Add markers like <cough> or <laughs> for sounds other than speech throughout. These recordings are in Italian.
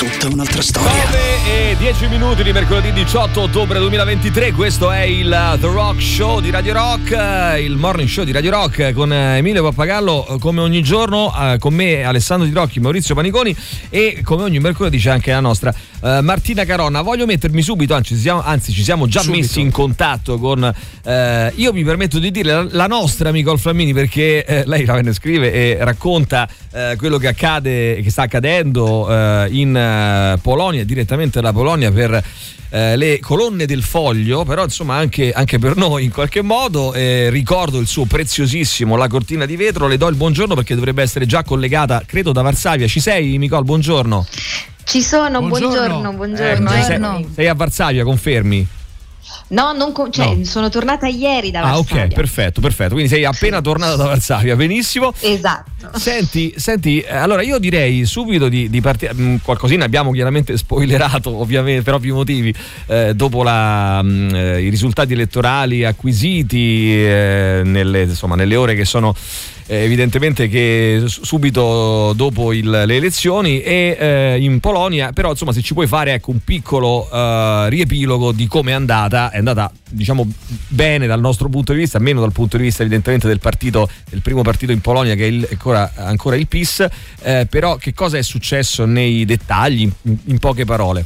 Tutta un'altra storia. 9 e 10 minuti di mercoledì 18 ottobre 2023. Questo è il The Rock Show di Radio Rock, il morning show di Radio Rock con Emilio Pappagallo, come ogni giorno, eh, con me Alessandro Di Rocchi, Maurizio Paniconi e come ogni mercoledì c'è anche la nostra Martina Caronna. Voglio mettermi subito, anzi, ci siamo, anzi, ci siamo già subito. messi in contatto con, uh, io mi permetto di dire, la, la nostra amica Olframini perché uh, lei la ne scrive e racconta quello che accade, che sta accadendo in Polonia, direttamente da Polonia per eh, le colonne del foglio, però insomma anche, anche per noi in qualche modo. Eh, ricordo il suo preziosissimo La cortina di vetro, le do il buongiorno perché dovrebbe essere già collegata, credo, da Varsavia. Ci sei, Nicole? Buongiorno. Ci sono, buongiorno, buongiorno. buongiorno eh, sei, sei a Varsavia, confermi? No, con- cioè, no, sono tornata ieri da Varsavia. Ah, ok, perfetto, perfetto. Quindi sei appena tornata da Varsavia, benissimo. Esatto. Senti, senti, allora io direi subito di, di partire. Mm, qualcosina abbiamo chiaramente spoilerato, ovviamente, per ovvi motivi, eh, dopo la, mh, mm, eh, i risultati elettorali acquisiti eh, nelle, insomma, nelle ore che sono eh, evidentemente che subito dopo il, le elezioni e eh, in Polonia, però insomma se ci puoi fare ecco, un piccolo uh, riepilogo di come è andata, è andata diciamo bene dal nostro punto di vista, meno dal punto di vista evidentemente del partito, del primo partito in Polonia che è il, ancora, ancora, il PIS, eh, però che cosa è successo nei dettagli, in, in poche parole?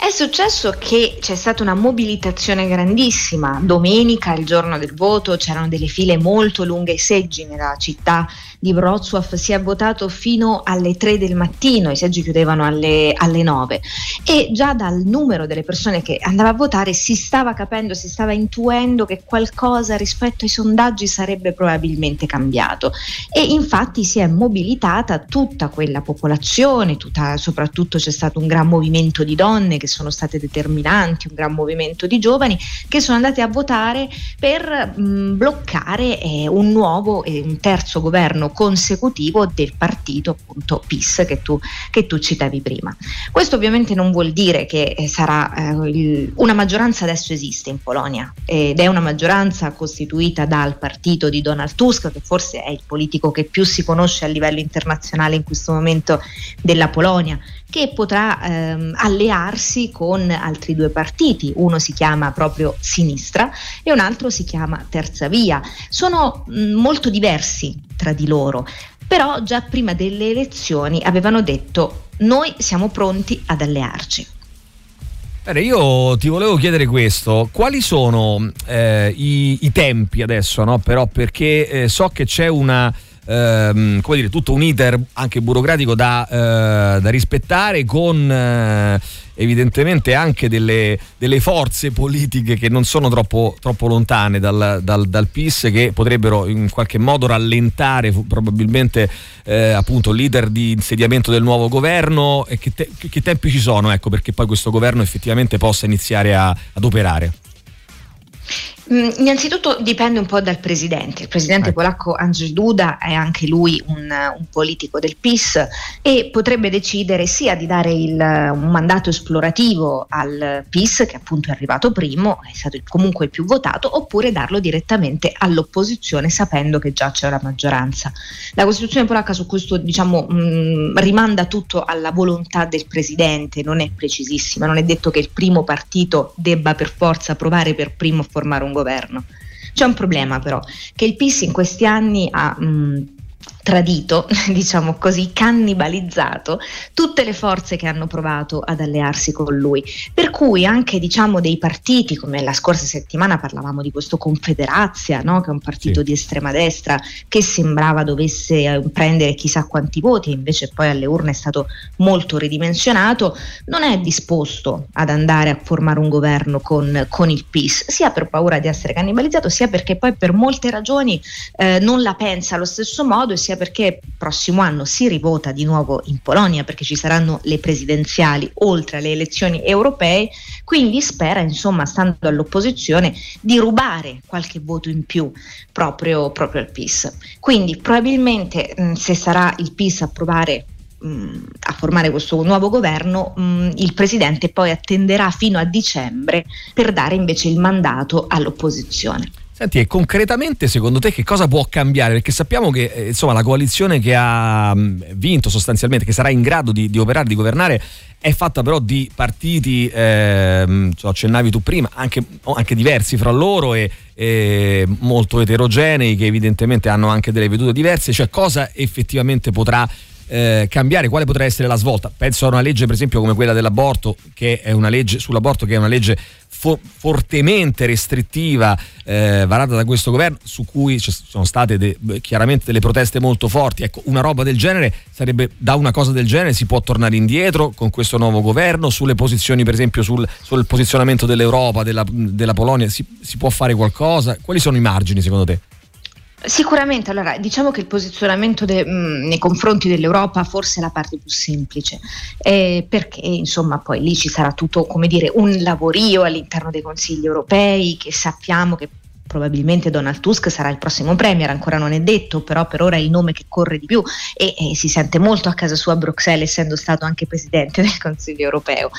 È successo che c'è stata una mobilitazione grandissima. Domenica, il giorno del voto, c'erano delle file molto lunghe ai seggi nella città di Wrocław. Si è votato fino alle 3 del mattino, i seggi chiudevano alle, alle 9. E già dal numero delle persone che andava a votare si stava capendo, si stava intuendo che qualcosa rispetto ai sondaggi sarebbe probabilmente cambiato. E infatti si è mobilitata tutta quella popolazione, tutta, soprattutto c'è stato un gran movimento di donne che sono state determinanti, un gran movimento di giovani che sono andati a votare per mh, bloccare eh, un nuovo e un terzo governo consecutivo del partito appunto PIS che tu, che tu citavi prima. Questo ovviamente non vuol dire che eh, sarà eh, il, una maggioranza adesso esiste in Polonia ed è una maggioranza costituita dal partito di Donald Tusk che forse è il politico che più si conosce a livello internazionale in questo momento della Polonia che potrà ehm, allearsi con altri due partiti, uno si chiama proprio Sinistra e un altro si chiama Terza Via. Sono mh, molto diversi tra di loro, però già prima delle elezioni avevano detto noi siamo pronti ad allearci. Bene, io ti volevo chiedere questo, quali sono eh, i, i, tempi adesso, no? però perché eh, so che c'è una ehm, come dire, tutto un iter anche burocratico da, eh, da rispettare con eh, evidentemente anche delle, delle, forze politiche che non sono troppo, troppo lontane dal, dal, dal, PIS che potrebbero in qualche modo rallentare probabilmente eh, appunto l'iter di insediamento del nuovo governo e che, te, che, tempi ci sono ecco, perché poi questo governo effettivamente possa iniziare a, ad operare? Mm, innanzitutto dipende un po' dal presidente. Il presidente ecco. polacco Andrzej Duda è anche lui un, un, politico del PIS e potrebbe decidere sia di dare il, un mandato esplorativo al PIS, che appunto è arrivato primo, è stato comunque il più votato, oppure darlo direttamente all'opposizione sapendo che già c'è una maggioranza. La Costituzione polacca su questo diciamo, mh, mm, rimanda tutto alla volontà del presidente, non è precisissima, non è detto che il primo partito debba per forza provare per primo a formare un governo. C'è un problema però, che il PIS in questi anni ha mh, tradito, <laughs> diciamo così, cannibalizzato tutte le forze che hanno provato ad allearsi con lui. Per cui anche diciamo dei partiti, come la scorsa settimana parlavamo di questo Confederazia, no? che è un partito sì. di estrema destra che sembrava dovesse eh, prendere chissà quanti voti, invece poi alle urne è stato molto ridimensionato, non è disposto ad andare a formare un governo con, con il PIS, sia per paura di essere cannibalizzato, sia perché poi per molte ragioni eh, non la pensa allo stesso modo e sia perché prossimo anno si rivota di nuovo in Polonia perché ci saranno le presidenziali oltre alle elezioni europee, quindi spera, insomma, stando all'opposizione, di rubare qualche voto in più proprio, proprio al PIS. Quindi probabilmente mh, se sarà il PIS a provare mh, a formare questo nuovo governo, mh, il presidente poi attenderà fino a dicembre per dare invece il mandato all'opposizione. Senti, e concretamente secondo te che cosa può cambiare? Perché sappiamo che eh, insomma, la coalizione che ha vinto sostanzialmente, che sarà in grado di, di operare, di governare, è fatta però di partiti, ehm, accennavi tu prima, anche, anche, diversi fra loro e, e molto eterogenei, che evidentemente hanno anche delle vedute diverse. Cioè cosa effettivamente potrà eh, cambiare, quale potrà essere la svolta. Penso a una legge, per esempio, come quella dell'aborto, che è una legge sull'aborto, che è una legge fo- fortemente restrittiva eh, varata da questo governo, su cui ci sono state de- chiaramente delle proteste molto forti. Ecco, una roba del genere sarebbe da una cosa del genere si può tornare indietro con questo nuovo governo, sulle posizioni, per esempio, sul, sul posizionamento dell'Europa, della, della Polonia, si, si può fare qualcosa? Quali sono i margini secondo te? Sicuramente, allora diciamo che il posizionamento de, mh, nei confronti dell'Europa forse è la parte più semplice, eh, perché insomma poi lì ci sarà tutto come dire un lavorio all'interno dei consigli europei che sappiamo che probabilmente Donald Tusk sarà il prossimo premier, ancora non è detto, però per ora è il nome che corre di più e, e si sente molto a casa sua a Bruxelles, essendo stato anche presidente <laughs> del Consiglio europeo.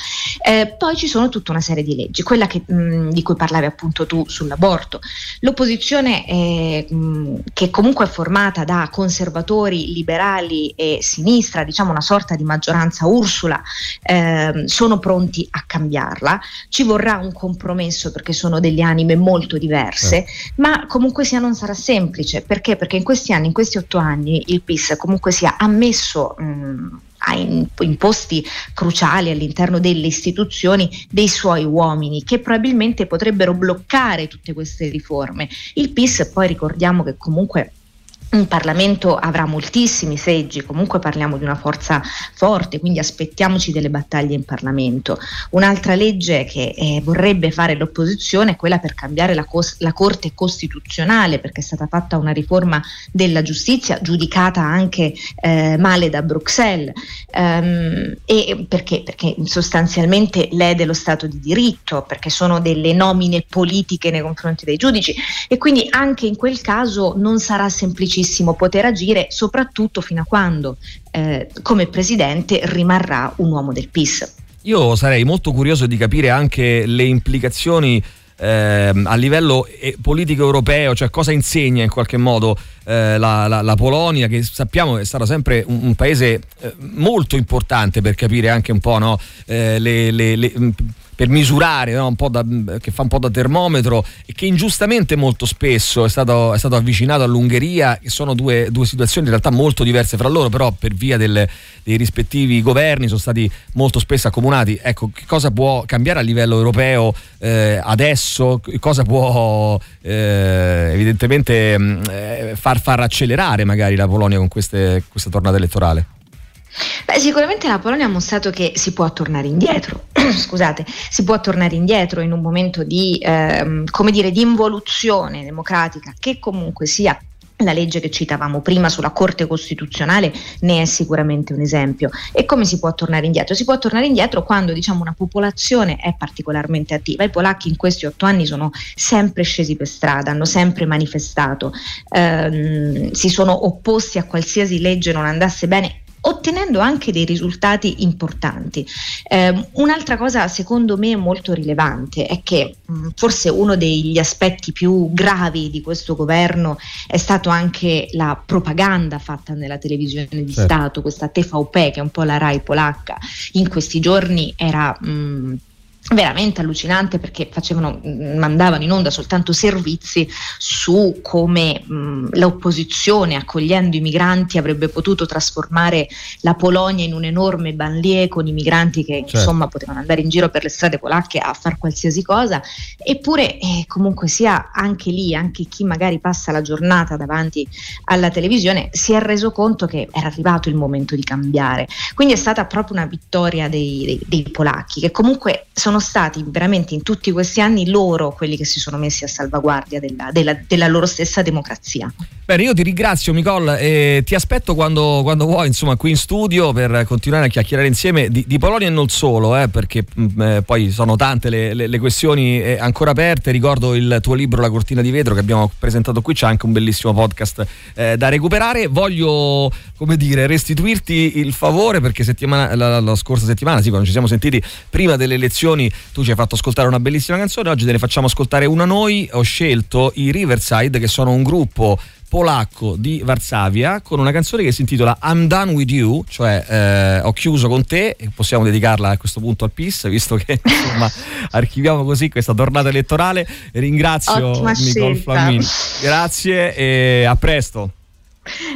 Eh, poi ci sono tutta una serie di leggi, quella che, mh, di cui parlavi appunto tu sull'aborto. L'opposizione eh, mh, che comunque è formata da conservatori, liberali e sinistra, diciamo una sorta di maggioranza Ursula, eh, sono pronti a cambiarla. Ci vorrà un compromesso perché sono delle anime molto diverse ma comunque sia non sarà semplice. Perché? Perché in questi anni, in questi otto anni, il PIS comunque sia ha messo... Mh, in, in, posti cruciali all'interno delle istituzioni dei suoi uomini che probabilmente potrebbero bloccare tutte queste riforme. Il PIS poi ricordiamo che comunque in Parlamento avrà moltissimi seggi, comunque parliamo di una forza forte, quindi aspettiamoci delle battaglie in Parlamento. Un'altra legge che eh, vorrebbe fare l'opposizione è quella per cambiare la, cos- la, Corte Costituzionale, perché è stata fatta una riforma della giustizia giudicata anche eh, male da Bruxelles, um, e perché? perché sostanzialmente lede lo Stato di diritto, perché sono delle nomine politiche nei confronti dei giudici e quindi anche in quel caso non sarà semplicemente difficilissimo poter agire, soprattutto fino a quando eh, come presidente rimarrà un uomo del PIS. Io sarei molto curioso di capire anche le implicazioni eh, a livello eh, politico europeo, cioè cosa insegna in qualche modo eh, la, la, la, Polonia, che sappiamo è stato sempre un, un paese eh, molto importante per capire anche un po' no, eh, le, le, le per misurare, no? da, che fa un po' da termometro e che ingiustamente molto spesso è stato, è stato avvicinato all'Ungheria, che sono due, due, situazioni in realtà molto diverse fra loro, però per via del, dei rispettivi governi sono stati molto spesso accomunati. Ecco, che cosa può cambiare a livello europeo eh, adesso? Cosa può eh, evidentemente eh, far, far, accelerare magari la Polonia con queste, questa tornata elettorale? Beh, sicuramente la Polonia ha mostrato che si può tornare indietro, <clears throat> scusate, si può tornare indietro in un momento di, ehm, dire, di involuzione democratica che comunque sia la legge che citavamo prima sulla Corte Costituzionale ne è sicuramente un esempio. E come si può tornare indietro? Si può tornare indietro quando diciamo, una popolazione è particolarmente attiva. I polacchi in questi otto anni sono sempre scesi per strada, hanno sempre manifestato, ehm, si sono opposti a qualsiasi legge non andasse bene ottenendo anche dei risultati importanti. Eh, un'altra cosa secondo me molto rilevante è che mh, mm, forse uno degli aspetti più gravi di questo governo è stato anche la propaganda fatta nella televisione di certo. Stato, questa TVP che è un po' la RAI polacca, in questi giorni era... Mh, mm, veramente allucinante perché facevano, mm, mandavano in onda soltanto servizi su come mh, l'opposizione accogliendo i migranti avrebbe potuto trasformare la Polonia in un enorme banlieue con i migranti che certo. insomma potevano andare in giro per le strade polacche a fare qualsiasi cosa eppure eh, comunque sia anche lì anche chi magari passa la giornata davanti alla televisione si è reso conto che era arrivato il momento di cambiare quindi è stata proprio una vittoria dei, dei, dei polacchi che comunque sono sono stati veramente in tutti questi anni loro quelli che si sono messi a salvaguardia della, della, della loro stessa democrazia. Bene, io ti ringrazio Nicole e ti aspetto quando, quando vuoi, insomma, qui in studio per continuare a chiacchierare insieme di, di Polonia e non solo, eh, perché mh, mm, eh, poi sono tante le, le, le questioni eh, ancora aperte. Ricordo il tuo libro La cortina di vetro che abbiamo presentato qui, c'è anche un bellissimo podcast eh, da recuperare. Voglio, come dire, restituirti il favore perché settimana, la, la, scorsa settimana, sì, quando ci siamo sentiti prima delle elezioni, tu ci hai fatto ascoltare una bellissima canzone, oggi te ne facciamo ascoltare una noi. Ho scelto i Riverside che sono un gruppo polacco di Varsavia con una canzone che si intitola I'm Done With You, cioè eh, ho chiuso con te e possiamo dedicarla a questo punto al PIS, visto che <laughs> insomma archiviamo così questa tornata elettorale. Ringrazio Nicole Flamini. Grazie e a presto.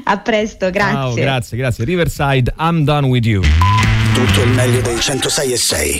A presto, grazie. Ciao, grazie, grazie. Riverside, I'm Done With You. Tutto il meglio dei 106 e 6.